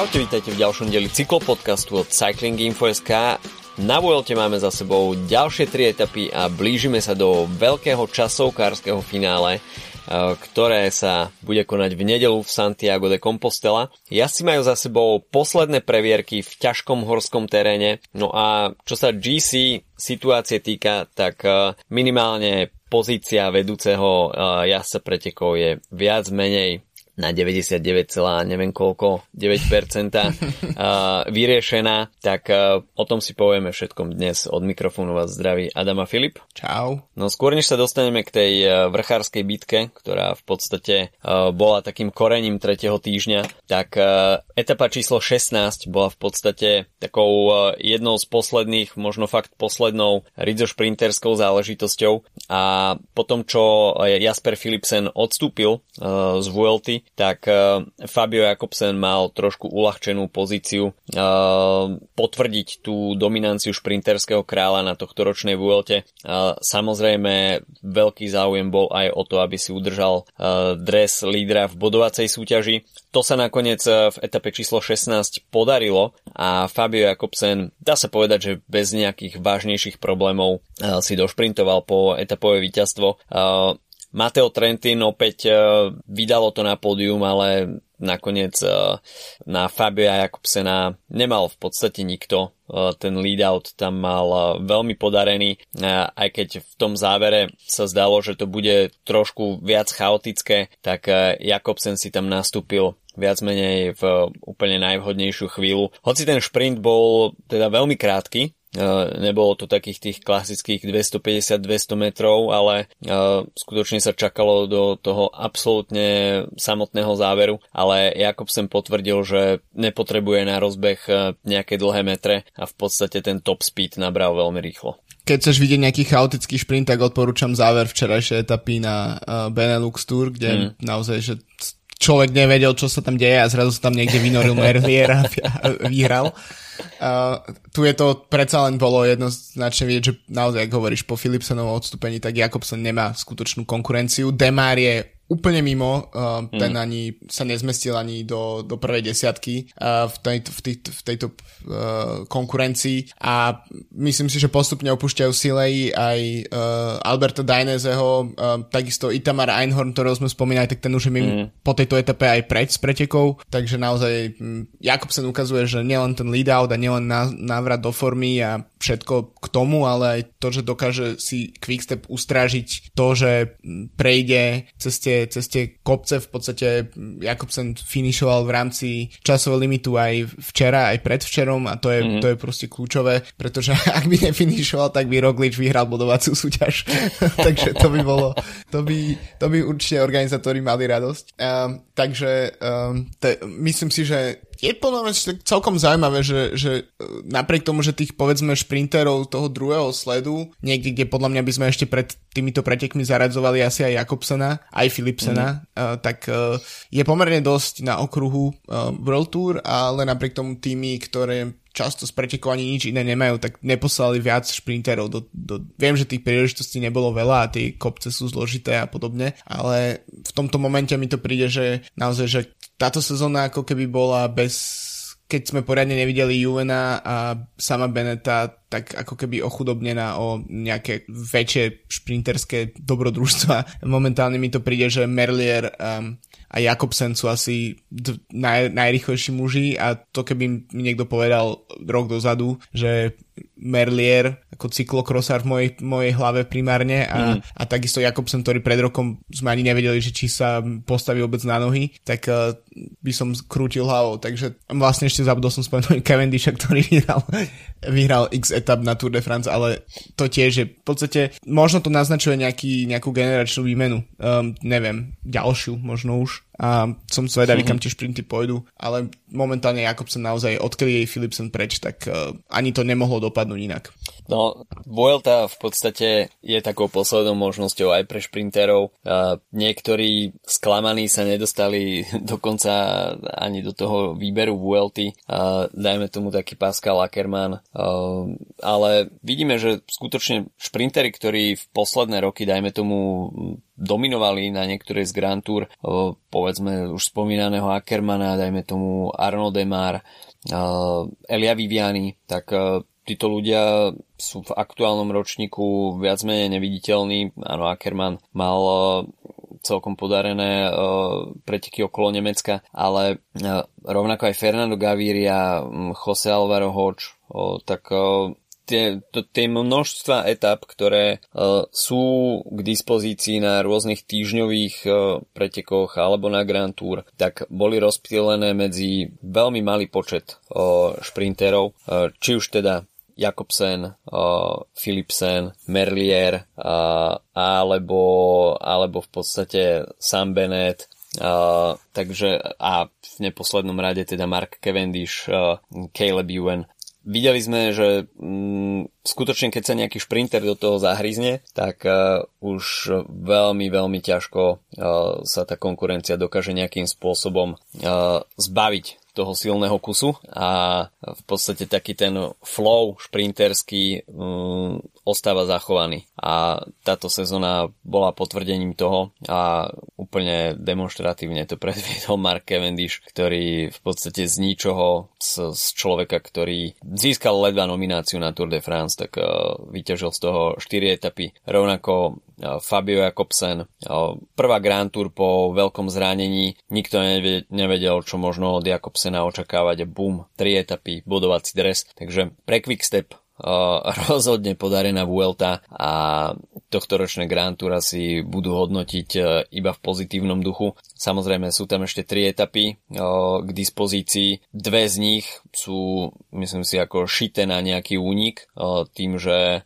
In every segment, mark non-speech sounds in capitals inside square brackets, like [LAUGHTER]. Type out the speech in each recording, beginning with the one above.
Čaute, vítajte v ďalšom dieli cyklopodcastu od Cycling Info.sk. Na Vuelte máme za sebou ďalšie tri etapy a blížime sa do veľkého časovkárskeho finále, e, ktoré sa bude konať v nedelu v Santiago de Compostela. Jazdci majú za sebou posledné previerky v ťažkom horskom teréne, no a čo sa GC situácie týka, tak e, minimálne pozícia vedúceho e, jazdca pretekov je viac menej na 99, neviem koľko, 9% vyriešená, tak o tom si povieme všetkom dnes. Od mikrofónu vás zdraví Adama Filip. Čau. No skôr než sa dostaneme k tej vrchárskej bitke, ktorá v podstate bola takým korením tretieho týždňa, tak etapa číslo 16 bola v podstate takou jednou z posledných, možno fakt poslednou rizo šprinterskou záležitosťou a potom, čo Jasper Philipsen odstúpil z Vuelty, tak uh, Fabio Jakobsen mal trošku uľahčenú pozíciu uh, potvrdiť tú dominanciu šprinterského kráľa na tohto ročnej Vuelte. Uh, samozrejme, veľký záujem bol aj o to, aby si udržal dres lídra v bodovacej súťaži. To sa nakoniec v etape číslo 16 podarilo a Fabio Jakobsen, dá sa povedať, že bez nejakých vážnejších problémov si došprintoval po etapové víťazstvo. Mateo Trentin opäť uh, vydalo to na pódium, ale nakoniec uh, na Fabia Jakobsena nemal v podstate nikto. Uh, ten lead-out tam mal veľmi podarený, aj keď v tom závere sa zdalo, že to bude trošku viac chaotické, tak Jakobsen si tam nastúpil viac menej v úplne najvhodnejšiu chvíľu. Hoci ten šprint bol teda veľmi krátky, nebolo to takých tých klasických 250-200 metrov, ale skutočne sa čakalo do toho absolútne samotného záveru, ale Jakobsen potvrdil, že nepotrebuje na rozbeh nejaké dlhé metre a v podstate ten top speed nabral veľmi rýchlo. Keď chceš vidieť nejaký chaotický šprint, tak odporúčam záver včerajšej etapy na Benelux Tour, kde mm. naozaj, že človek nevedel, čo sa tam deje a zrazu sa tam niekde vynoril Merlier [LAUGHS] a vyhral. Uh, tu je to predsa len bolo jednoznačne vidieť, že naozaj, ak hovoríš po Philipsenovom odstúpení, tak Jakobsen nemá skutočnú konkurenciu. Demar je úplne mimo, uh, ten mm. ani sa nezmestil ani do, do prvej desiatky uh, v, tejto, v, tejto, v tejto uh, konkurencii a myslím si, že postupne opúšťajú Silei aj uh, Alberta Dainezeho, uh, takisto Itamar Einhorn, ktorého sme spomínali, tak ten už je mm. po tejto etape aj preč s pretekou, takže naozaj um, Jakobsen ukazuje, že nielen ten lead out a nielen návrat do formy a všetko k tomu, ale aj to, že dokáže si Quickstep ustrážiť to, že prejde cez tie cez tie kopce v podstate Jakobsen finišoval v rámci časového limitu aj včera, aj predvčerom a to je, mm-hmm. to je proste kľúčové, pretože [LAUGHS] ak by nefinišoval, tak by Roglič vyhral bodovaciu súťaž. [LAUGHS] takže to by bolo, to by, to by určite organizátori mali radosť. Um, takže um, te, myslím si, že je podľa mňa celkom zaujímavé, že, že e, napriek tomu, že tých povedzme šprinterov toho druhého sledu, niekde, kde podľa mňa by sme ešte pred týmito pretekmi zaradzovali asi aj Jakobsena, aj Philipsena, mm. uh, tak uh, je pomerne dosť na okruhu uh, World Tour, ale napriek tomu týmy, ktoré často z pretekov ani nič iné nemajú, tak neposlali viac šprinterov. Do, do, viem, že tých príležitostí nebolo veľa a tie kopce sú zložité a podobne, ale v tomto momente mi to príde, že naozaj, že táto sezóna ako keby bola bez keď sme poriadne nevideli Juvena a sama Beneta, tak ako keby ochudobnená o nejaké väčšie šprinterské dobrodružstva. [LAUGHS] Momentálne mi to príde, že Merlier um, a Jakobsen sú asi naj, najrychlejší muži a to keby mi niekto povedal rok dozadu, že Merlier ako cyklokrosár v mojej, mojej hlave primárne a, mm. a takisto Jakobsen, ktorý pred rokom sme ani nevedeli, že či sa postaví vôbec na nohy, tak uh, by som krútil hlavou. Takže vlastne ešte zabudol som spomenúť [LAUGHS] Cavendisha, ktorý vyhral, vyhral x etap na Tour de France, ale to tiež je v podstate, možno to naznačuje nejaký, nejakú generačnú výmenu. Um, neviem, ďalšiu možno už a som zvedavý, kam tie šprinty pôjdu, ale momentálne Jakobsen naozaj, odkedy jej Philipsen preč, tak uh, ani to nemohlo dopadnúť inak. No, Vuelta v podstate je takou poslednou možnosťou aj pre šprinterov. Niektorí sklamaní sa nedostali [LAUGHS] dokonca ani do toho výberu Vuelty. Dajme tomu taký Pascal Ackermann. Ale vidíme, že skutočne šprintery, ktorí v posledné roky, dajme tomu, dominovali na niektorej z Grand Tour, povedzme už spomínaného Ackermana, dajme tomu Arno Demar, Elia Viviani, tak títo ľudia sú v aktuálnom ročníku viac menej neviditeľní. Áno, Ackermann mal uh, celkom podarené uh, preteky okolo Nemecka, ale uh, rovnako aj Fernando Gaviria, Jose Alvaro Hoč, tak tie, to, tie množstva etap, ktoré uh, sú k dispozícii na rôznych týždňových uh, pretekoch alebo na Grand Tour, tak boli rozptýlené medzi veľmi malý počet uh, šprinterov, uh, či už teda Jakobsen, uh, Philipsen, Merlier alebo, alebo v podstate Sam Bennett takže a v neposlednom rade teda Mark Cavendish, Caleb Ewan. Videli sme, že um, skutočne keď sa nejaký šprinter do toho zahryzne, tak uh, už veľmi, veľmi ťažko uh, sa tá konkurencia dokáže nejakým spôsobom uh, zbaviť toho silného kusu a v podstate taký ten flow šprinterský um, ostáva zachovaný. A táto sezóna bola potvrdením toho a úplne demonstratívne to predviedol [LAUGHS] Mark Cavendish, ktorý v podstate z ničoho, z, z človeka, ktorý získal ledva nomináciu na Tour de France, tak uh, vyťažil z toho 4 etapy. Rovnako Fabio Jakobsen. Prvá Grand Tour po veľkom zranení, nikto nevedel, čo možno od Jakobsena očakávať. Bum, tri etapy, bodovací dres. Takže pre Quickstep [LAUGHS] rozhodne podarená Vuelta a tohto ročné Grand Tour si budú hodnotiť e, iba v pozitívnom duchu. Samozrejme sú tam ešte tri etapy k dispozícii. Dve z nich sú, myslím si, ako šité na nejaký únik, tým, že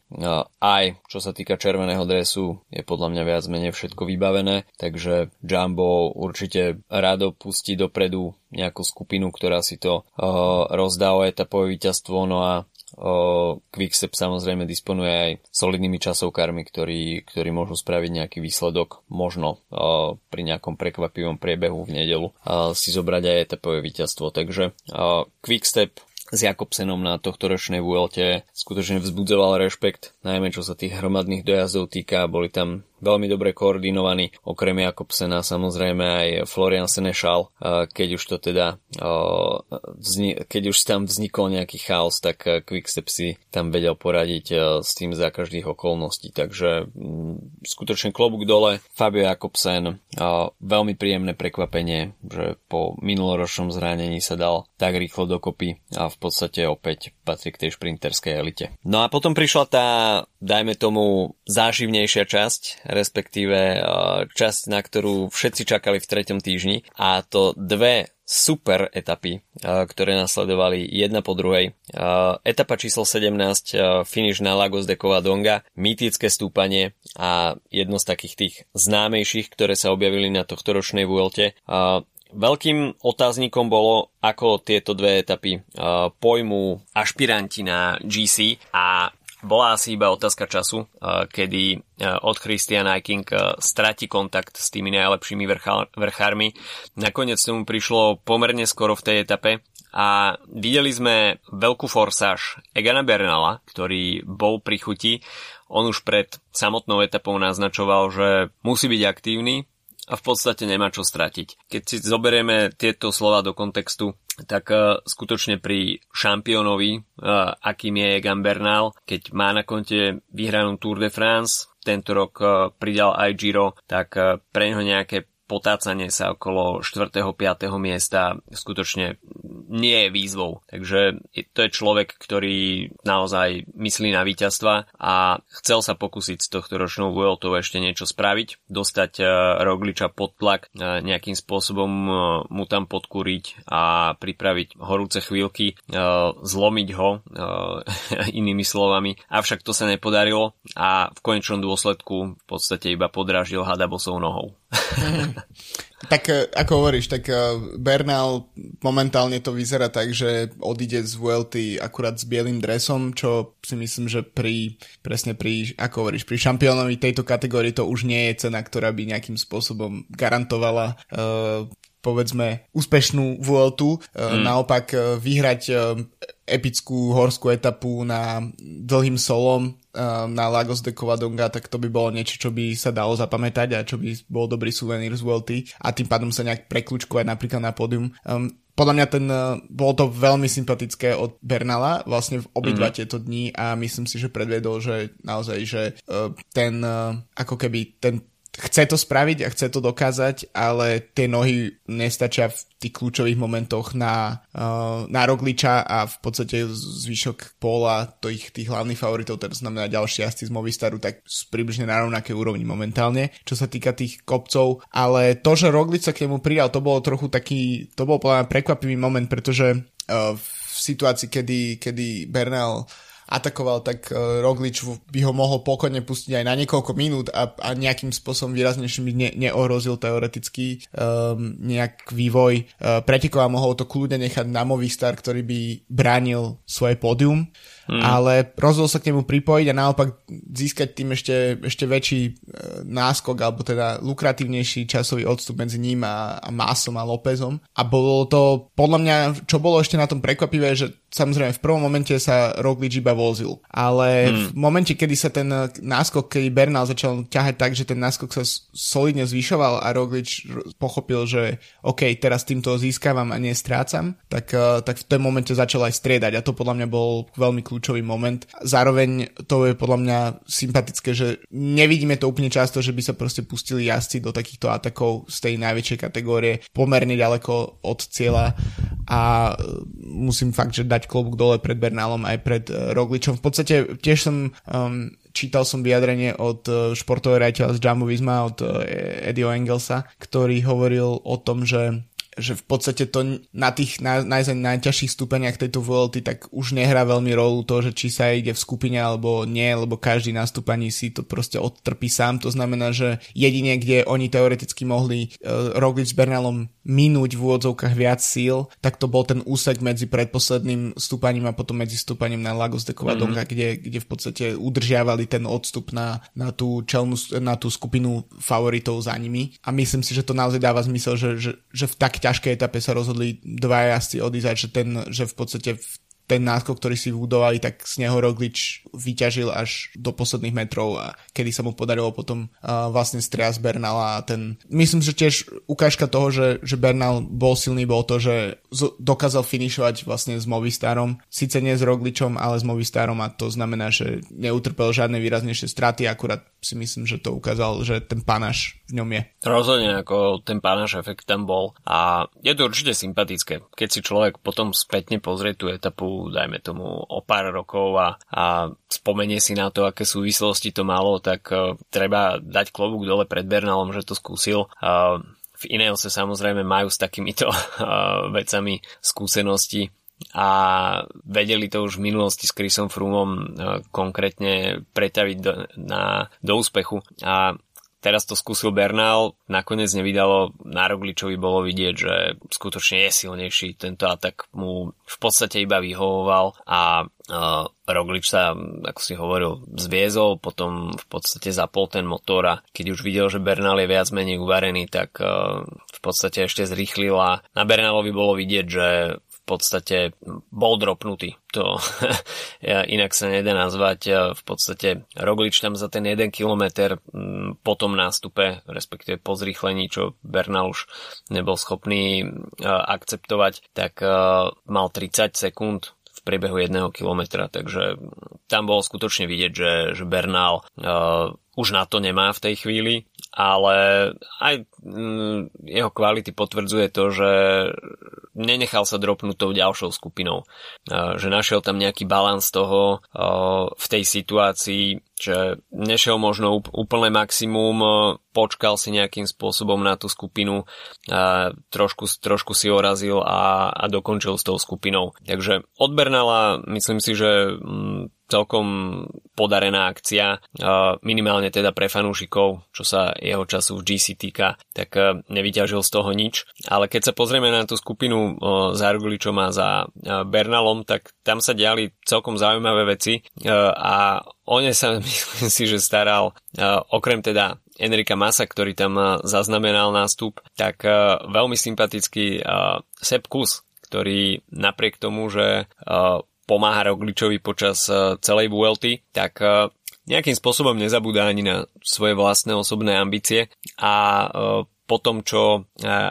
aj čo sa týka červeného dresu je podľa mňa viac menej všetko vybavené, takže Jumbo určite rado pustí dopredu nejakú skupinu, ktorá si to rozdá o etapové víťazstvo, no a Quickstep samozrejme disponuje aj solidnými časovkármi, ktorí, ktorí môžu spraviť nejaký výsledok, možno pri nejakom prekvapivom priebehu v nedelu si zobrať aj etapové víťazstvo. Takže Quickstep s Jakobsenom na tohto ročnej Vuelte skutočne vzbudzoval rešpekt, najmä čo sa tých hromadných dojazdov týka. Boli tam veľmi dobre koordinovaní, okrem Jakobsena samozrejme aj Florian Senešal, keď už to teda keď už tam vznikol nejaký chaos, tak Quickstep si tam vedel poradiť s tým za každých okolností, takže skutočne klobúk dole, Fabio Jakobsen, veľmi príjemné prekvapenie, že po minuloročnom zranení sa dal tak rýchlo dokopy a v podstate opäť patrí k tej šprinterskej elite. No a potom prišla tá, dajme tomu, záživnejšia časť, respektíve eh, časť, na ktorú všetci čakali v treťom týždni a to dve super etapy, eh, ktoré nasledovali jedna po druhej. Eh, etapa číslo 17, finish na Lagos de Covadonga, mýtické stúpanie a jedno z takých tých známejších, ktoré sa objavili na tohto ročnej Vuelte. Veľkým otáznikom bolo, ako tieto dve etapy pojmú ašpiranti na GC a bola asi iba otázka času, kedy od Christian Eiking stratí kontakt s tými najlepšími vrchármi. Nakoniec tomu prišlo pomerne skoro v tej etape a videli sme veľkú forsáž Egana Bernala, ktorý bol pri chuti. On už pred samotnou etapou naznačoval, že musí byť aktívny, a v podstate nemá čo stratiť. Keď si zoberieme tieto slova do kontextu, tak uh, skutočne pri šampiónovi, uh, akým je Egan Bernal, keď má na konte vyhranú Tour de France, tento rok uh, pridal aj Giro, tak pre neho nejaké potácanie sa okolo 4. 5. miesta skutočne nie je výzvou. Takže to je človek, ktorý naozaj myslí na víťazstva a chcel sa pokúsiť s tohto ročnou Vueltou ešte niečo spraviť, dostať e, Rogliča pod tlak, e, nejakým spôsobom e, mu tam podkúriť a pripraviť horúce chvíľky, zlomiť ho [LAUGHS] inými slovami. Avšak to sa nepodarilo a v konečnom dôsledku v podstate iba podrážil hada bosou nohou. Tak e, ako hovoríš, tak e, Bernal momentálne to vyzerá tak, že odíde z VLT akurát s bielým dresom, čo si myslím, že pri, presne pri, ako hovoríš, pri šampiónovi tejto kategórii to už nie je cena, ktorá by nejakým spôsobom garantovala uh, povedzme úspešnú Vueltu, mm. naopak vyhrať epickú horskú etapu na dlhým solom na Lagos de Covadonga, tak to by bolo niečo, čo by sa dalo zapamätať a čo by bol dobrý suvenír z Vuelty a tým pádom sa nejak prekľúčkovať napríklad na pódium. Um, podľa mňa ten, uh, bolo to veľmi sympatické od Bernala vlastne v obidva mm. tieto dní a myslím si, že predvedol, že naozaj, že uh, ten uh, ako keby ten chce to spraviť a chce to dokázať, ale tie nohy nestačia v tých kľúčových momentoch na, uh, na Rogliča a v podstate zvyšok pola tých, tých hlavných favoritov, to znamená ďalší jazdci z Movistaru, tak sú približne na rovnaké úrovni momentálne, čo sa týka tých kopcov, ale to, že Roglič sa k nemu prijal, to bolo trochu taký, to bol podľa mňa prekvapivý moment, pretože uh, v situácii, kedy, kedy Bernal atakoval, tak uh, Roglič by ho mohol pokojne pustiť aj na niekoľko minút a, a nejakým spôsobom výraznejším by ne, neohrozil teoreticky um, nejak vývoj. Uh, pretekov a mohol to kľudne nechať na Movistar, ktorý by bránil svoje pódium hmm. ale rozhodol sa k nemu pripojiť a naopak získať tým ešte, ešte väčší e, náskok alebo teda lukratívnejší časový odstup medzi ním a, a Másom a Lópezom. A bolo to, podľa mňa, čo bolo ešte na tom prekvapivé, že samozrejme v prvom momente sa Roglič iba vozil, ale hmm. v momente, kedy sa ten náskok, kedy Bernal začal ťahať tak, že ten náskok sa solidne zvyšoval a Roglič pochopil, že OK, teraz týmto získavam a nestrácam, tak, e, tak v tom momente začal aj striedať a to podľa mňa bol veľmi kľúčový moment. Zároveň to je podľa mňa sympatické, že nevidíme to úplne často, že by sa proste pustili jazdci do takýchto atakov z tej najväčšej kategórie pomerne ďaleko od cieľa a musím fakt, že dať klobúk dole pred Bernálom aj pred eh, Rogličom. V podstate tiež som um, čítal som vyjadrenie od eh, športového rejiteľa z Jumbo Visma, od eh, Eddieho Engelsa, ktorý hovoril o tom, že že v podstate to na tých naj, naj, najťažších stupeniach tejto VLT tak už nehrá veľmi rolu to, že či sa ide v skupine alebo nie, lebo každý na stúpaní si to proste odtrpí sám. To znamená, že jedine, kde oni teoreticky mohli uh, Roglič s Bernalom minúť v úvodzovkách viac síl, tak to bol ten úsek medzi predposledným stúpaním a potom medzi stúpaním na Lagos de Covadonga, mm-hmm. kde, kde v podstate udržiavali ten odstup na, na, tú čelnú, na tú skupinu favoritov za nimi. A myslím si, že to naozaj dáva zmysel, že, že, že v tak ťažkej etape sa rozhodli dva jazdci odísť, že, ten, že v podstate ten náskok, ktorý si vybudovali, tak z neho Roglič vyťažil až do posledných metrov a kedy sa mu podarilo potom uh, vlastne striasť Bernala a ten... Myslím, že tiež ukážka toho, že, že Bernal bol silný, bol to, že z- dokázal finišovať vlastne s Movistarom. Sice nie s Rogličom, ale s Movistarom a to znamená, že neutrpel žiadne výraznejšie straty, akurát si myslím, že to ukázal, že ten panaš v ňom je. Rozhodne ako ten panaš efekt tam bol a je to určite sympatické, keď si človek potom spätne pozrie tú etapu dajme tomu, o pár rokov a, a spomenie si na to, aké súvislosti to malo, tak uh, treba dať klobúk dole pred Bernalom, že to skúsil. Uh, v Ineose samozrejme majú s takýmito uh, [LAUGHS] vecami skúsenosti a vedeli to už v minulosti s Chrisom Froomom konkrétne preťaviť do, na, do úspechu. A Teraz to skúsil Bernal, nakoniec nevydalo, na Rogličovi bolo vidieť, že skutočne je silnejší, tento atak mu v podstate iba vyhovoval a uh, Roglič sa, ako si hovoril, zviezol, potom v podstate zapol ten motor a keď už videl, že Bernal je viac menej uvarený, tak uh, v podstate ešte zrýchlil a na Bernalovi bolo vidieť, že podstate bol dropnutý. To [LAUGHS] inak sa nedá nazvať. V podstate Roglič tam za ten jeden kilometr mm, po tom nástupe, respektíve po zrýchlení, čo Bernal už nebol schopný akceptovať, tak mal 30 sekúnd priebehu jedného kilometra, takže tam bolo skutočne vidieť, že, že Bernal uh, už na to nemá v tej chvíli ale aj mm, jeho kvality potvrdzuje to, že nenechal sa dropnúť tou ďalšou skupinou. Že našiel tam nejaký balans toho v tej situácii, že nešiel možno úplné maximum, počkal si nejakým spôsobom na tú skupinu, a trošku, trošku si orazil a, a dokončil s tou skupinou. Takže od Bernala myslím si, že mm, celkom podarená akcia, minimálne teda pre fanúšikov, čo sa jeho času v GC týka, tak nevyťažil z toho nič. Ale keď sa pozrieme na tú skupinu za Arguličom a za Bernalom, tak tam sa diali celkom zaujímavé veci a o ne sa [LAUGHS] myslím si, že staral okrem teda Enrika Masa, ktorý tam zaznamenal nástup, tak veľmi sympatický Sepp Kus, ktorý napriek tomu, že pomáha Rogličovi počas e, celej Vuelty, tak e, nejakým spôsobom nezabúda ani na svoje vlastné osobné ambície a e, po tom, čo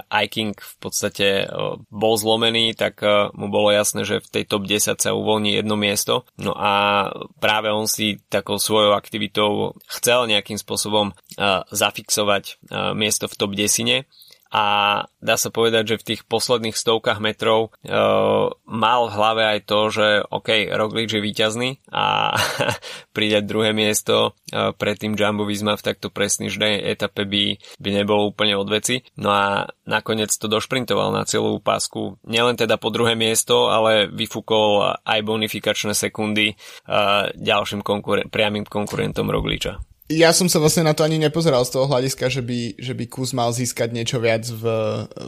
Iking v podstate bol zlomený, tak mu bolo jasné, že v tej top 10 sa uvoľní jedno miesto. No a práve on si takou svojou aktivitou chcel nejakým spôsobom zafixovať miesto v top 10 a dá sa povedať, že v tých posledných stovkách metrov e, mal v hlave aj to, že OK, Roglič je víťazný a [LAUGHS] pridať druhé miesto e, pred tým Jumbo Visma v takto presnižnej etape by, by nebolo úplne od veci. No a nakoniec to došprintoval na celú pásku. Nielen teda po druhé miesto, ale vyfúkol aj bonifikačné sekundy e, ďalším konkuren- priamým konkurentom Rogliča ja som sa vlastne na to ani nepozeral z toho hľadiska, že by, že by Kus mal získať niečo viac v,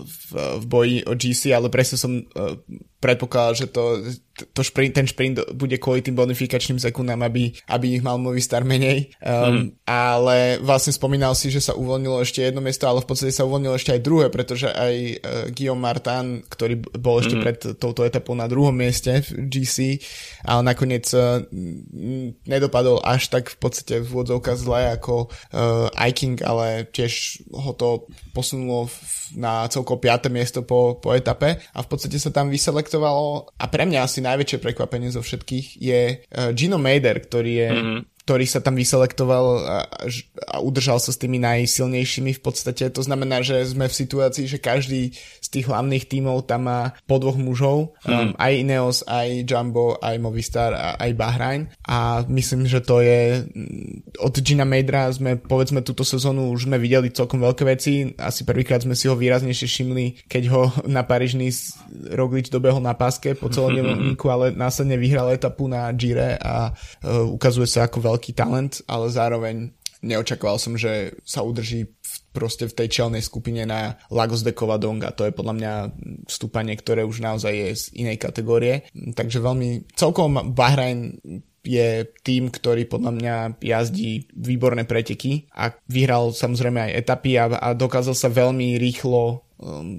v, v boji o GC, ale presne som uh, predpokladal, že to, to šprint, ten šprint bude kvôli tým bonifikačným sekundám, aby, aby ich mal Movistar menej. Um, mm. Ale vlastne spomínal si, že sa uvoľnilo ešte jedno miesto, ale v podstate sa uvoľnilo ešte aj druhé, pretože aj uh, Guillaume Martin, ktorý bol ešte mm. pred touto etapou na druhom mieste v GC, ale nakoniec uh, nedopadol až tak v podstate v úvodzovkách zle ako uh, Iking, ale tiež ho to posunulo na celko 5. miesto po, po etape a v podstate sa tam vyselektovalo a pre mňa asi najväčšie prekvapenie zo všetkých je uh, Gino Mader, ktorý je mm-hmm ktorý sa tam vyselektoval a, a udržal sa s tými najsilnejšími v podstate. To znamená, že sme v situácii, že každý z tých hlavných tímov tam má po dvoch mužov, hmm. um, aj Ineos, aj Jumbo, aj Movistar a aj Bahrain a myslím, že to je mm, od Gina Madera sme povedzme túto sezónu už sme videli celkom veľké veci, asi prvýkrát sme si ho výraznejšie všimli, keď ho [LAUGHS] na Parížny Roglič dobehol na páske po celom [LAUGHS] ale následne vyhral etapu na Gire a uh, ukazuje sa ako veľký veľký talent, ale zároveň neočakoval som, že sa udrží v, proste v tej čelnej skupine na Lagos de Covadonga. To je podľa mňa vstúpanie, ktoré už naozaj je z inej kategórie. Takže veľmi celkom Bahrain je tým, ktorý podľa mňa jazdí výborné preteky a vyhral samozrejme aj etapy a, a dokázal sa veľmi rýchlo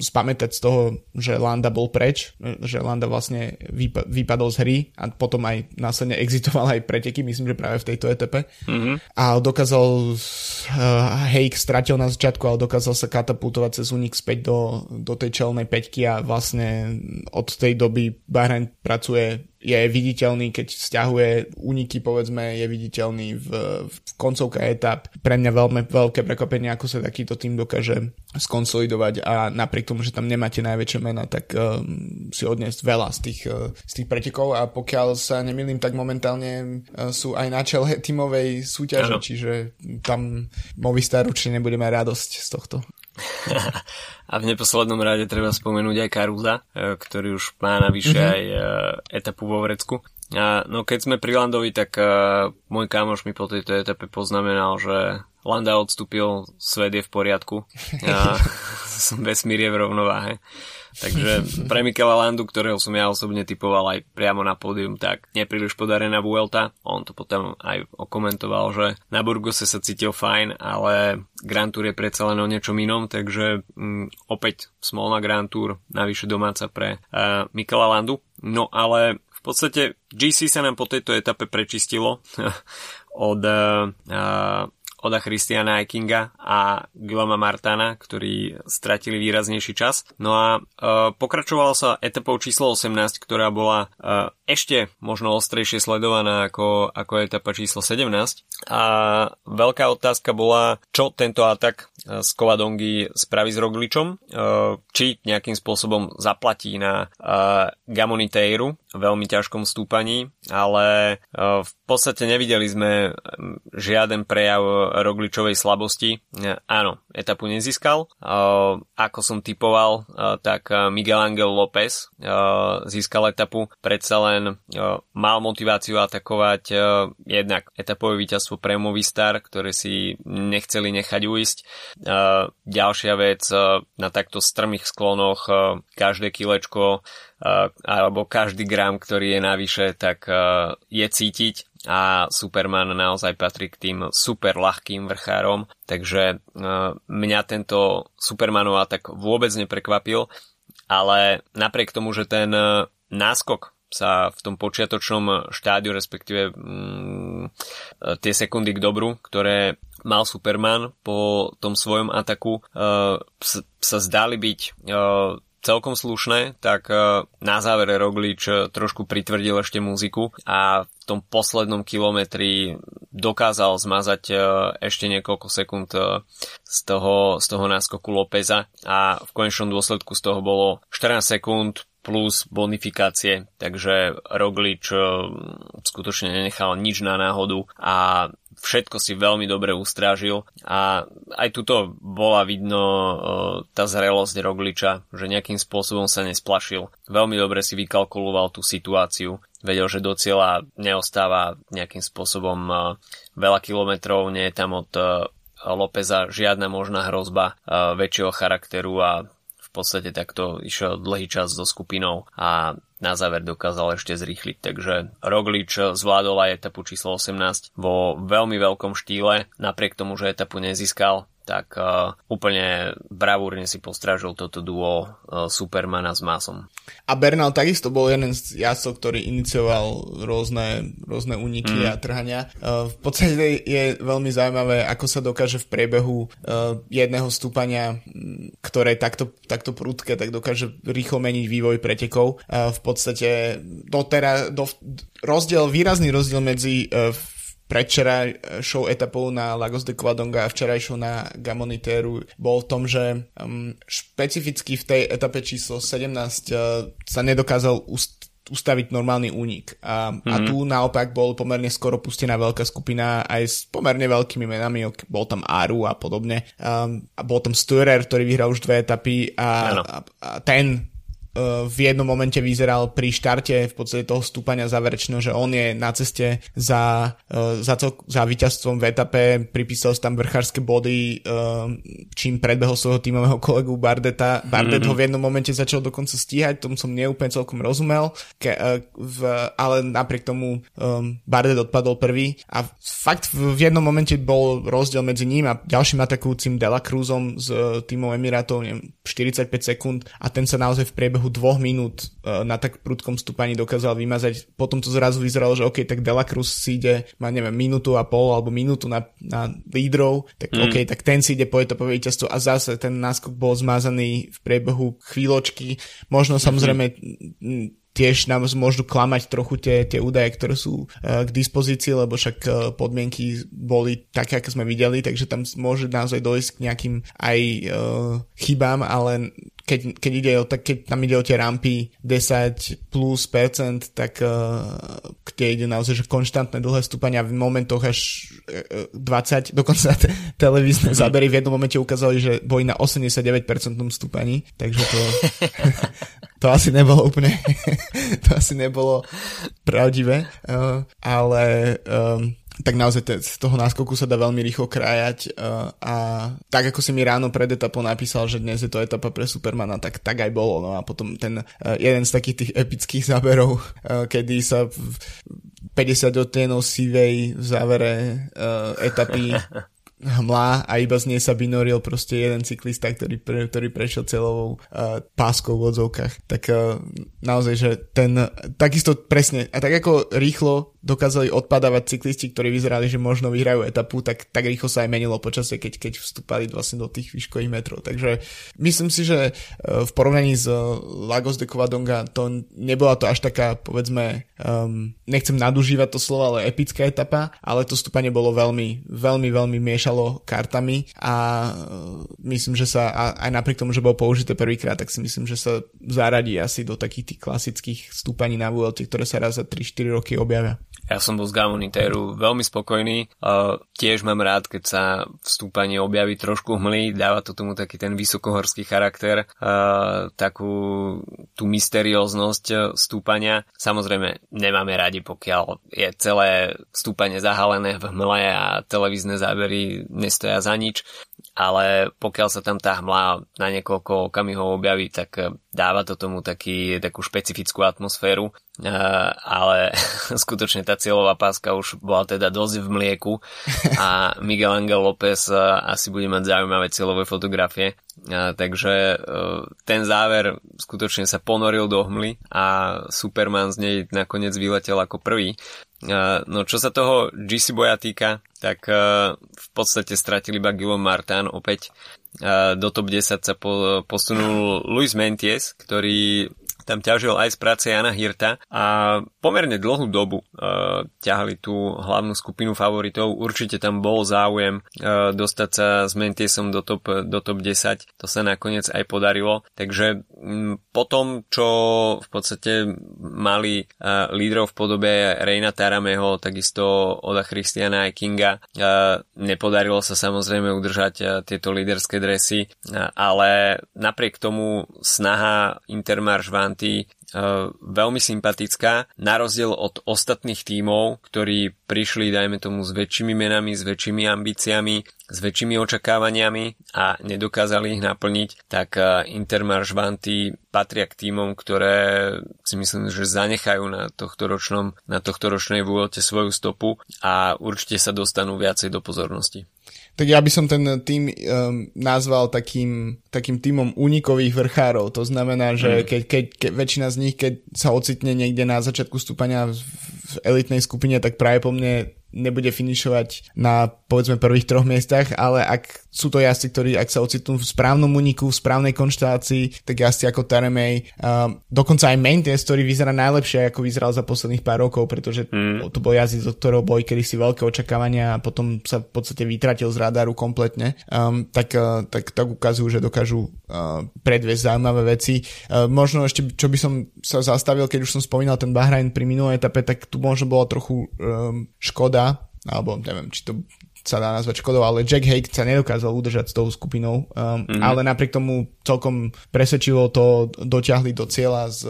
spamätať z toho, že Landa bol preč, že Landa vlastne vypa- vypadol z hry a potom aj následne [LAUGHS] exitoval aj preteky, myslím, že práve v tejto etape. Mm-hmm. A dokázal, uh, Hake stratil na začiatku, ale dokázal sa katapultovať cez únik späť do, do tej čelnej peťky a vlastne od tej doby Bahrain pracuje je viditeľný, keď stiahuje úniky, povedzme, je viditeľný v, v koncovke etap. Pre mňa veľmi veľké prekvapenie, ako sa takýto tým dokáže skonsolidovať a napriek tomu, že tam nemáte najväčšie mena, tak um, si odniesť veľa z tých, uh, z tých pretekov a pokiaľ sa nemýlim, tak momentálne uh, sú aj na čele tímovej súťaže, ano. čiže tam Movistar určite nebude mať radosť z tohto. [LAUGHS] a v neposlednom rade treba spomenúť aj Karuza, e, ktorý už má navyše mm-hmm. aj e, etapu vo Vrecku. A, no keď sme pri Landovi, tak uh, môj kamoš mi po tejto etape poznamenal, že Landa odstúpil, svet je v poriadku a [LAUGHS] vesmír je v rovnováhe. Takže pre Mikela Landu, ktorého som ja osobne typoval aj priamo na pódium, tak nepríliš podarená Vuelta. On to potom aj okomentoval, že na Burgose sa cítil fajn, ale Grand Tour je predsa len o niečom inom, takže um, opäť smolná Grand Tour, navyše domáca pre uh, Mikela Landu. No ale v podstate GC sa nám po tejto etape prečistilo [LAUGHS] od uh, Oda Christiana Eikinga a Guillaume Martana, ktorí stratili výraznejší čas. No a e, pokračovalo sa etapou číslo 18, ktorá bola e, ešte možno ostrejšie sledovaná ako, ako etapa číslo 17. A veľká otázka bola, čo tento atak z Kovadongy spraví s Rogličom, či nejakým spôsobom zaplatí na Gamoniteiru, veľmi ťažkom stúpaní, ale v podstate nevideli sme žiaden prejav Rogličovej slabosti. Áno, etapu nezískal. Ako som typoval, tak Miguel Angel López získal etapu. Predsa len mal motiváciu atakovať jednak etapové víťazstvo pre Movistar, ktoré si nechceli nechať uísť. Ďalšia vec, na takto strmých sklonoch každé kilečko alebo každý gram, ktorý je navyše, tak je cítiť. A Superman naozaj patrí k tým super ľahkým vrchárom, takže mňa tento Supermanov tak vôbec neprekvapil, ale napriek tomu, že ten náskok sa v tom počiatočnom štádiu, respektíve mm, tie sekundy k dobru, ktoré mal Superman po tom svojom ataku, uh, sa zdali byť uh, celkom slušné, tak e, na záver Roglič trošku pritvrdil ešte muziku a v tom poslednom kilometri dokázal zmazať ešte niekoľko sekúnd z toho, z toho náskoku Lópeza a v konečnom dôsledku z toho bolo 14 sekúnd plus bonifikácie, takže Roglič skutočne nenechal nič na náhodu a všetko si veľmi dobre ustrážil a aj tuto bola vidno tá zrelosť Rogliča, že nejakým spôsobom sa nesplašil. Veľmi dobre si vykalkuloval tú situáciu, vedel, že do cieľa neostáva nejakým spôsobom veľa kilometrov, nie je tam od Lópeza žiadna možná hrozba väčšieho charakteru a podstate takto išiel dlhý čas so skupinou a na záver dokázal ešte zrýchliť. Takže Roglič zvládol aj etapu číslo 18 vo veľmi veľkom štýle, napriek tomu, že etapu nezískal, tak uh, úplne bravúrne si postrážil toto duo uh, Supermana s Masom. A Bernal takisto bol jeden z jazdcov, ktorý inicioval rôzne, rôzne úniky mm. a trhania. Uh, v podstate je veľmi zaujímavé, ako sa dokáže v priebehu uh, jedného stúpania, ktoré je takto, takto prudké, tak dokáže rýchlo meniť vývoj pretekov. Uh, v podstate doteraz, do, rozdiel, výrazný rozdiel medzi uh, predvčerajšou etapou na Lagos de Quadonga a včerajšou na Gamoniteru bol v tom, že um, špecificky v tej etape číslo 17 uh, sa nedokázal ust- ustaviť normálny únik. A, mm-hmm. a mhm. tu naopak bol pomerne skoro pustená veľká skupina aj s pomerne veľkými menami, bol tam Aru a podobne. Um, a bol tam Sturer, ktorý vyhral už dve etapy a, a, a ten v jednom momente vyzeral pri štarte v podstate toho stúpania záverečného, že on je na ceste za, eh, za, to, za víťazstvom v etape, pripísal si tam vrchárske body, eh, čím predbehol svojho tímového kolegu Bardeta. Bardet mm-hmm. ho v jednom momente začal dokonca stíhať, tomu som neúplne celkom rozumel, ke, v, ale napriek tomu Bardet odpadol prvý a fakt v jednom momente bol rozdiel medzi ním a ďalším atakujúcim Dela Cruzom z týmov Emirátov, neviem, 45 sekúnd a ten sa naozaj v priebehu dvoch minút uh, na tak prudkom stúpaní dokázal vymazať. Potom to zrazu vyzeralo, že OK, tak Delacruz si ide, má neviem, minútu a pol alebo minútu na, na lídrov, tak mm. OK, tak ten si ide po etapové víťazstvo a zase ten náskok bol zmázaný v priebehu chvíľočky. Možno mm-hmm. samozrejme tiež nám môžu klamať trochu tie, tie údaje, ktoré sú uh, k dispozícii, lebo však uh, podmienky boli také, ako sme videli, takže tam môže naozaj dojsť k nejakým aj uh, chybám, ale keď, keď, ide o, tak keď tam ide o tie rampy 10 plus percent, tak uh, kde ide naozaj že konštantné dlhé stúpania v momentoch až uh, 20, dokonca te, televízne zábery v jednom momente ukázali, že boli na 89% stúpaní, takže to, [LAUGHS] to asi nebolo úplne, [LAUGHS] to asi nebolo pravdivé, uh, ale um, tak naozaj te, z toho náskoku sa dá veľmi rýchlo krájať uh, a tak ako si mi ráno pred etapou napísal, že dnes je to etapa pre Supermana, tak tak aj bolo. No a potom ten uh, jeden z takých tých epických [LAUGHS] záberov, uh, kedy sa v 50 odtienov sivej v závere uh, etapy [LAUGHS] hmla a iba z nej sa vynoril proste jeden cyklista, ktorý, pre, ktorý prešiel celovou uh, páskou v odzovkách. Tak uh, naozaj, že ten, takisto presne, a tak ako rýchlo dokázali odpadávať cyklisti, ktorí vyzerali, že možno vyhrajú etapu, tak, tak rýchlo sa aj menilo počasie, keď, keď vstúpali vlastne do tých výškových metrov. Takže myslím si, že e, v porovnaní s Lagos de Covadonga to nebola to až taká, povedzme, um, nechcem nadužívať to slovo, ale epická etapa, ale to stúpanie bolo veľmi, veľmi, veľmi miešalo kartami a uh, myslím, že sa aj napriek tomu, že bol použité prvýkrát, tak si myslím, že sa zaradí asi do takých tých klasických stúpaní na VLT, ktoré sa raz za 3-4 roky objavia. Ja som bol z Gamonitéru veľmi spokojný. Uh, tiež mám rád, keď sa vstúpanie objaví trošku hmly, dáva to tomu taký ten vysokohorský charakter, uh, takú tú mysterióznosť stúpania. Samozrejme, nemáme radi, pokiaľ je celé stúpanie zahalené v hmle a televízne zábery nestoja za nič ale pokiaľ sa tam tá hmla na niekoľko okamihov objaví, tak dáva to tomu taký, takú špecifickú atmosféru ale [LAUGHS] skutočne tá cieľová páska už bola teda dosť v mlieku a [LAUGHS] Miguel Angel López asi bude mať zaujímavé cieľové fotografie. Takže ten záver skutočne sa ponoril do hmly a Superman z nej nakoniec vyletel ako prvý. No čo sa toho GC boja týka, tak e, v podstate stratili iba Guillaume Martin opäť. Do top 10 sa posunul Luis Menties, ktorý tam ťažil aj z práce Jana Hirta a pomerne dlhú dobu uh, ťahali tú hlavnú skupinu favoritov. Určite tam bol záujem uh, dostať sa s Mentiesom do top, do top 10. To sa nakoniec aj podarilo. Takže um, po tom, čo v podstate mali uh, lídrov v podobe Reina Tarameho, takisto Oda Christiana aj Kinga, uh, nepodarilo sa samozrejme udržať uh, tieto líderské dresy, uh, ale napriek tomu snaha Intermarš Van Atlanty uh, veľmi sympatická, na rozdiel od ostatných tímov, ktorí prišli, dajme tomu, s väčšími menami, s väčšími ambíciami, s väčšími očakávaniami a nedokázali ich naplniť, tak uh, Intermarš Vanty patria k tímom, ktoré si myslím, že zanechajú na tohto ročnom, na tohto ročnej vôľte svoju stopu a určite sa dostanú viacej do pozornosti tak ja by som ten tým um, nazval takým, takým týmom únikových vrchárov. To znamená, že mm. keď, keď, keď väčšina z nich, keď sa ocitne niekde na začiatku stúpania v, v elitnej skupine, tak práve po mne nebude finišovať na povedzme prvých troch miestach, ale ak sú to jazdci, ktorí ak sa ocitnú v správnom uniku, v správnej konštelácii, tak jazdci ako Taremej, uh, dokonca aj Mentes, ktorý vyzerá najlepšie, ako vyzeral za posledných pár rokov, pretože mm. to bol jazdec, od ktorého boli kedy si veľké očakávania a potom sa v podstate vytratil z radaru kompletne, um, tak, uh, tak, tak ukazujú, že dokážu uh, predviesť zaujímavé veci. Uh, možno ešte, čo by som sa zastavil, keď už som spomínal ten Bahrain pri minulej etape, tak tu možno bolo trochu um, škoda, alebo neviem, či to sa dá nazvať škodou, ale Jack Haig sa nedokázal udržať s tou skupinou, um, mm-hmm. ale napriek tomu celkom presvedčivo to dotiahli do cieľa s,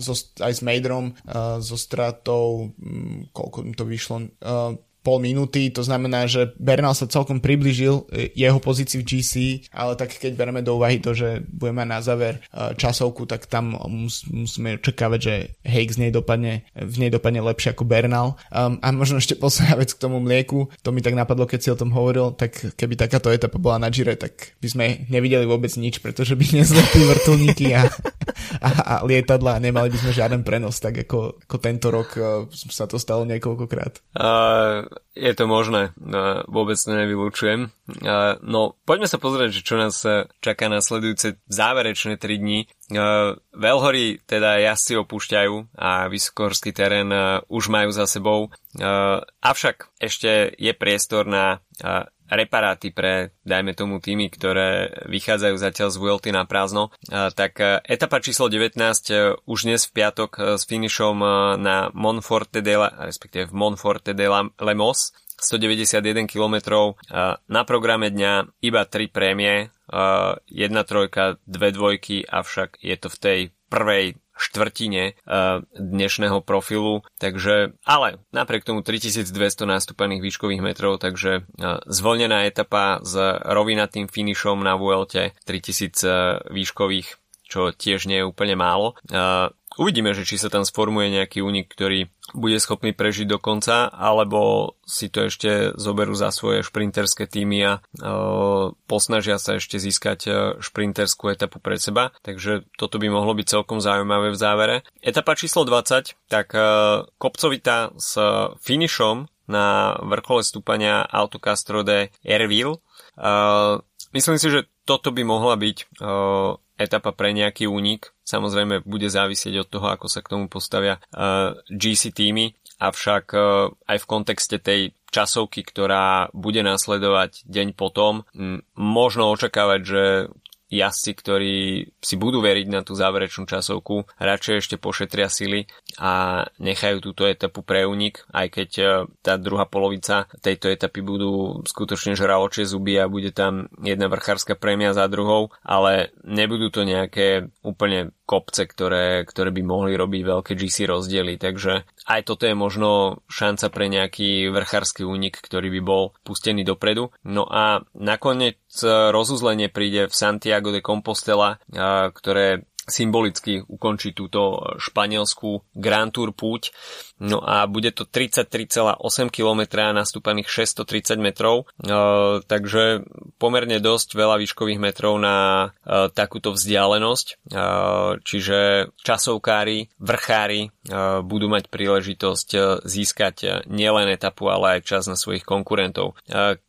so, aj s Maidrom, uh, so stratou, um, koľko im to vyšlo, uh, pol minúty, to znamená, že Bernal sa celkom približil e, jeho pozícii v GC, ale tak keď bereme do úvahy to, že budeme na záver e, časovku, tak tam mus, musíme očakávať, že Higgs nej dopadne, v nej dopadne lepšie ako Bernal. Um, a možno ešte posledná vec k tomu mlieku, to mi tak napadlo, keď si o tom hovoril, tak keby takáto etapa bola na Gire, tak by sme nevideli vôbec nič, pretože by [LAUGHS] nezlepili vrtulníky a, a, a lietadla a nemali by sme žiaden prenos, tak ako, ako tento rok uh, sa to stalo niekoľkokrát. Uh, je to možné, vôbec to nevylučujem. No, poďme sa pozrieť, čo nás čaká nasledujúce záverečné 3 dní. Velhory teda jazdci opúšťajú a vysokohorský terén už majú za sebou. Avšak ešte je priestor na reparáty pre, dajme tomu, týmy, ktoré vychádzajú zatiaľ z Vuelty na prázdno. Tak e, etapa číslo 19 e, už dnes v piatok e, s finišom na Monforte de la, respektíve v Monforte de la Lemos 191 km. Na programe dňa iba 3 prémie, jedna trojka, dve dvojky, avšak je to v tej prvej štvrtine uh, dnešného profilu, takže, ale napriek tomu 3200 nastúpených výškových metrov, takže uh, zvolnená etapa s rovinatým finišom na Vuelte 3000 uh, výškových čo tiež nie je úplne málo. Uh, uvidíme, že či sa tam sformuje nejaký únik, ktorý bude schopný prežiť do konca, alebo si to ešte zoberú za svoje šprinterské týmy a e, posnažia sa ešte získať e, šprinterskú etapu pred seba. Takže toto by mohlo byť celkom zaujímavé v závere. Etapa číslo 20, tak e, kopcovita s finišom na vrchole stúpania Autocastro de Erville. Myslím si, že toto by mohla byť e, etapa pre nejaký únik. Samozrejme bude závisieť od toho, ako sa k tomu postavia uh, e, GC týmy, avšak uh, aj v kontexte tej časovky, ktorá bude nasledovať deň potom, m- možno očakávať, že jazdci, ktorí si budú veriť na tú záverečnú časovku, radšej ešte pošetria sily a nechajú túto etapu pre únik, aj keď e, tá druhá polovica tejto etapy budú skutočne žraločie zuby a bude tam jedna vrchárska prémia za druhou, ale nebudú to nejaké úplne kopce, ktoré, ktoré by mohli robiť veľké GC rozdiely, takže aj toto je možno šanca pre nejaký vrchársky únik, ktorý by bol pustený dopredu. No a nakoniec rozuzlenie príde v Santiago de Compostela, ktoré symbolicky ukončí túto španielskú Grand Tour púť. No a bude to 33,8 km nastúpaných 630 metrov, e, takže pomerne dosť veľa výškových metrov na e, takúto vzdialenosť, e, čiže časovkári, vrchári budú mať príležitosť získať nielen etapu, ale aj čas na svojich konkurentov.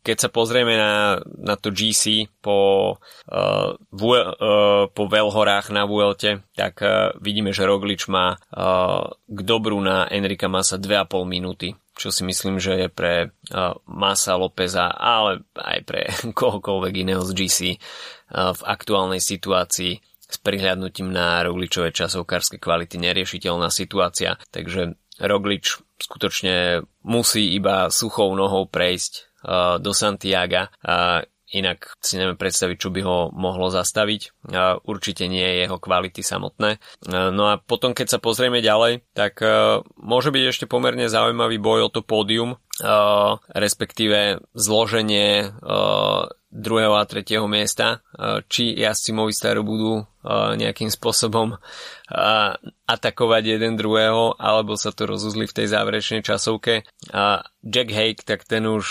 Keď sa pozrieme na, na to GC po, po Velhorách na Vuelte, tak vidíme, že Roglič má k dobru na Enrika Masa 2,5 minúty čo si myslím, že je pre uh, Masa Lópeza, ale aj pre [LAUGHS] kohokoľvek iného z GC uh, v aktuálnej situácii s prihľadnutím na Rogličové časovkárske kvality neriešiteľná situácia. Takže Roglič skutočne musí iba suchou nohou prejsť uh, do Santiaga. Inak si neviem predstaviť, čo by ho mohlo zastaviť. Určite nie je jeho kvality samotné. No a potom, keď sa pozrieme ďalej, tak môže byť ešte pomerne zaujímavý boj o to pódium, respektíve zloženie druhého a tretieho miesta, či jazdci Movistaru budú nejakým spôsobom atakovať jeden druhého, alebo sa to rozuzli v tej záverečnej časovke. Jack Hake, tak ten už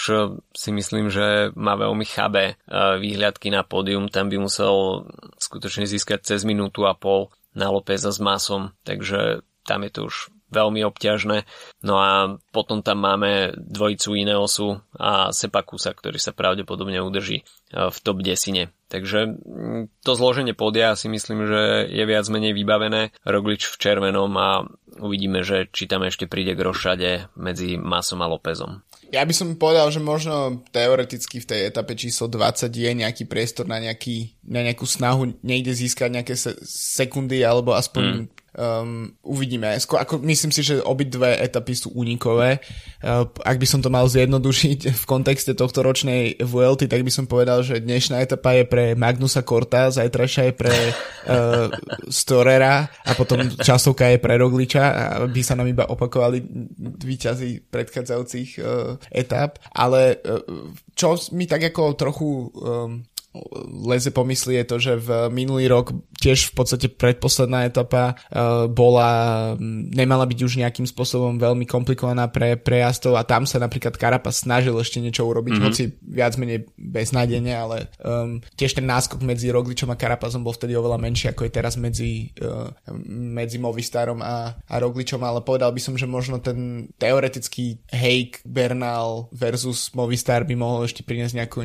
si myslím, že má veľmi chabé výhľadky na pódium, tam by musel skutočne získať cez minútu a pol na Lópeza s Masom, takže tam je to už veľmi obťažné. No a potom tam máme dvojicu Ineosu a Sepakusa, ktorý sa pravdepodobne udrží e, v top desine. Takže mm, to zloženie podia si myslím, že je viac menej vybavené. Roglič v červenom a uvidíme, že či tam ešte príde k rošade medzi Masom a Lópezom. Ja by som povedal, že možno teoreticky v tej etape číslo 20 je nejaký priestor na, nejaký, na nejakú snahu niekde získať nejaké sekundy alebo aspoň mm Um, uvidíme. Skôr, ako, myslím si, že obidve etapy sú unikové. Uh, ak by som to mal zjednodušiť v kontexte tohto ročnej VLT, tak by som povedal, že dnešná etapa je pre Magnusa Korta, zajtrajšia je pre uh, Storera a potom časovka je pre Rogliča, aby sa nám iba opakovali výťazí predchádzajúcich uh, etap. Ale uh, čo mi tak ako trochu um, leze pomysli je to, že v minulý rok tiež v podstate predposledná etapa uh, bola, nemala byť už nejakým spôsobom veľmi komplikovaná pre prejazdov a tam sa napríklad Karapa snažil ešte niečo urobiť, mm-hmm. hoci viac menej beznádene, ale um, tiež ten náskok medzi Rogličom a Karapazom bol vtedy oveľa menší, ako je teraz medzi, uh, medzi Movistarom a, a Rogličom, ale povedal by som, že možno ten teoretický Hake Bernal versus Movistar by mohol ešte priniesť nejakú,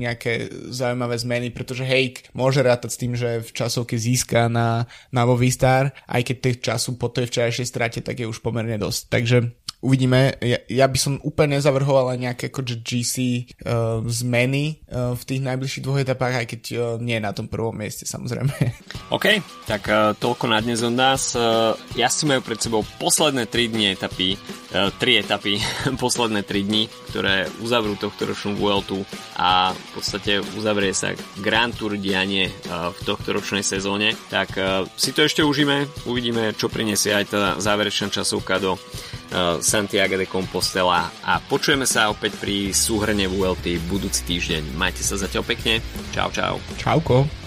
nejaké zaujímavé zaujímavé zmeny, pretože Hake môže rátať s tým, že v časovke získa na, na Movistar, aj keď tých času po tej včerajšej strate, tak je už pomerne dosť. Takže uvidíme. Ja, ja by som úplne nezavrhoval aj nejaké akože GC uh, zmeny uh, v tých najbližších dvoch etapách, aj keď uh, nie na tom prvom mieste samozrejme. [LAUGHS] OK, tak uh, toľko na dnes od nás. Uh, si majú pred sebou posledné 3 dni etapy, uh, 3 etapy, [LAUGHS] posledné 3 dni, ktoré uzavrú tohto ročnú Vueltu a v podstate uzavrie sa Grand Tour dianie uh, v tohto ročnej sezóne. Tak uh, si to ešte užíme, uvidíme, čo prinesie aj tá záverečná časovka do Santiago de Compostela a počujeme sa opäť pri súhrne VLT budúci týždeň. Majte sa zatiaľ pekne. Čau, čau. Čauko.